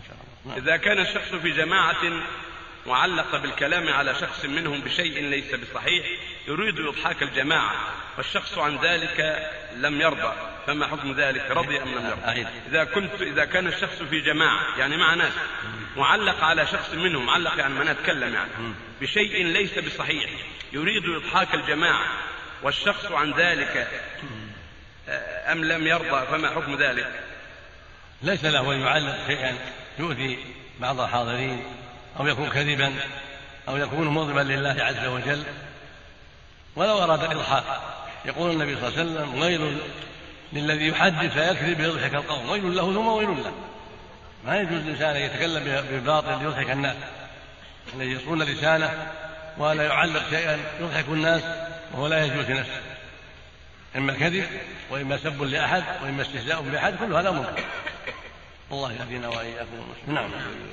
إن شاء الله. نعم. إذا كان الشخص في جماعة وعلق بالكلام على شخص منهم بشيء ليس بصحيح يريد إضحاك الجماعة والشخص عن ذلك لم يرضى. فما حكم ذلك؟ رضي أم لم يرضى. إذا كنت إذا كان الشخص في جماعة يعني مع ناس وعلق على شخص منهم علق يعني من أتكلم يعني بشيء ليس بصحيح يريد إضحاك الجماعة والشخص عن ذلك آه، أم لم يرضى فما حكم ذلك؟ ليس له أن يعلق شيئا يؤذي بعض الحاضرين أو يكون كذبا أو يكون مغضبا لله عز وجل. ولو أراد الإضحاك يقول النبي صلى الله عليه وسلم ويل للذي يحدث فيكذب ليضحك القوم. ويل له ثم ويل له. ما يجوز الإنسان أن يتكلم بالباطل ليضحك الناس. الذي يصون لسانه ولا يعلق شيئا يضحك الناس وهو لا يجوز نفسه إما كذب وإما سب لأحد وإما استهزاء بأحد كل هذا منكر الله يهدينا وإياكم. نعم.